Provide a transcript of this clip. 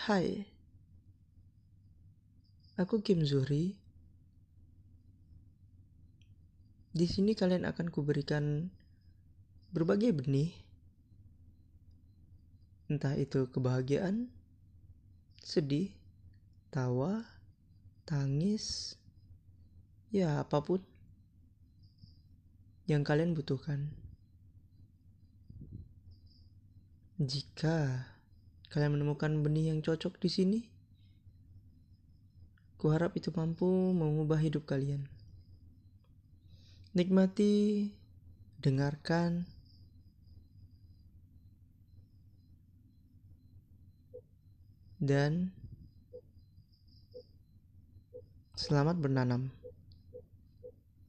Hai, aku Kim Zuri. Di sini kalian akan kuberikan berbagai benih, entah itu kebahagiaan, sedih, tawa, tangis, ya apa pun yang kalian butuhkan. Jika kalian menemukan benih yang cocok di sini, kuharap itu mampu mengubah hidup kalian. Nikmati, dengarkan, dan selamat bernanam.